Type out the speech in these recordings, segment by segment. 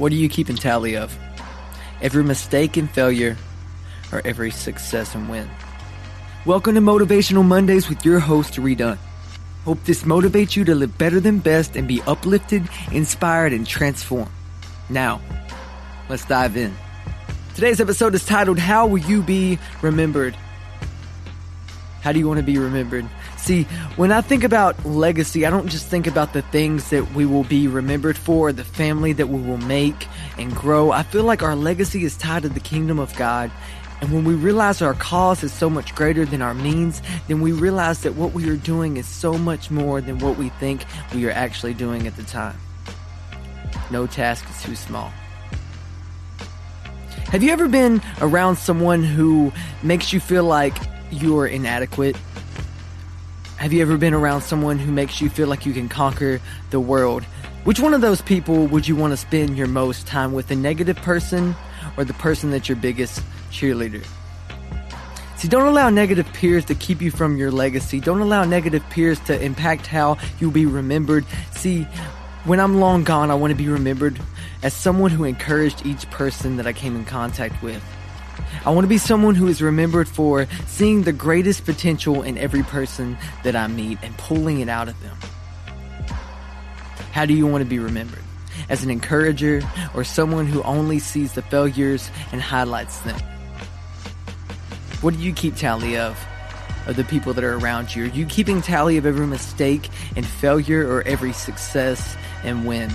What are you keeping tally of? Every mistake and failure, or every success and win? Welcome to Motivational Mondays with your host, Redone. Hope this motivates you to live better than best and be uplifted, inspired, and transformed. Now, let's dive in. Today's episode is titled, How Will You Be Remembered? How do you want to be remembered? See, when I think about legacy, I don't just think about the things that we will be remembered for, the family that we will make and grow. I feel like our legacy is tied to the kingdom of God. And when we realize our cause is so much greater than our means, then we realize that what we are doing is so much more than what we think we are actually doing at the time. No task is too small. Have you ever been around someone who makes you feel like you're inadequate? Have you ever been around someone who makes you feel like you can conquer the world? Which one of those people would you want to spend your most time with? The negative person or the person that's your biggest cheerleader? See, don't allow negative peers to keep you from your legacy. Don't allow negative peers to impact how you'll be remembered. See, when I'm long gone, I want to be remembered as someone who encouraged each person that I came in contact with. I want to be someone who is remembered for seeing the greatest potential in every person that I meet and pulling it out of them. How do you want to be remembered? As an encourager or someone who only sees the failures and highlights them? What do you keep tally of? Of the people that are around you? Are you keeping tally of every mistake and failure or every success and win?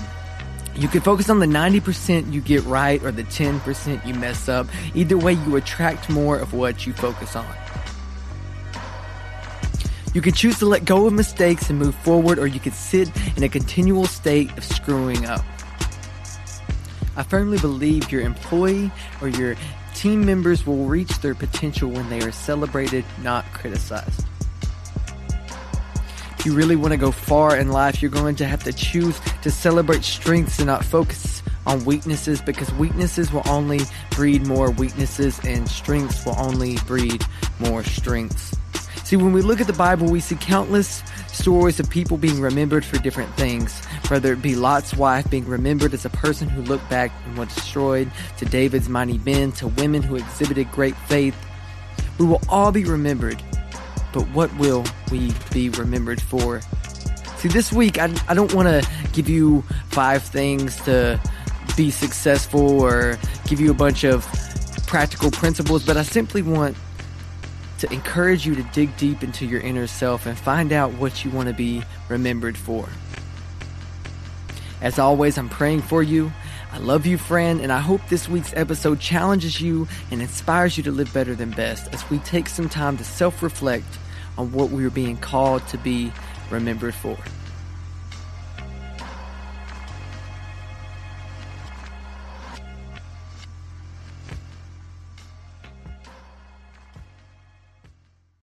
You can focus on the 90% you get right or the 10% you mess up. Either way, you attract more of what you focus on. You can choose to let go of mistakes and move forward, or you can sit in a continual state of screwing up. I firmly believe your employee or your team members will reach their potential when they are celebrated, not criticized you really want to go far in life, you're going to have to choose to celebrate strengths and not focus on weaknesses because weaknesses will only breed more weaknesses and strengths will only breed more strengths. See, when we look at the Bible, we see countless stories of people being remembered for different things, whether it be Lot's wife being remembered as a person who looked back and was destroyed, to David's mighty men, to women who exhibited great faith. We will all be remembered but what will we be remembered for? See, this week, I, I don't want to give you five things to be successful or give you a bunch of practical principles, but I simply want to encourage you to dig deep into your inner self and find out what you want to be remembered for. As always, I'm praying for you. I love you, friend, and I hope this week's episode challenges you and inspires you to live better than best as we take some time to self reflect on what we were being called to be remembered for.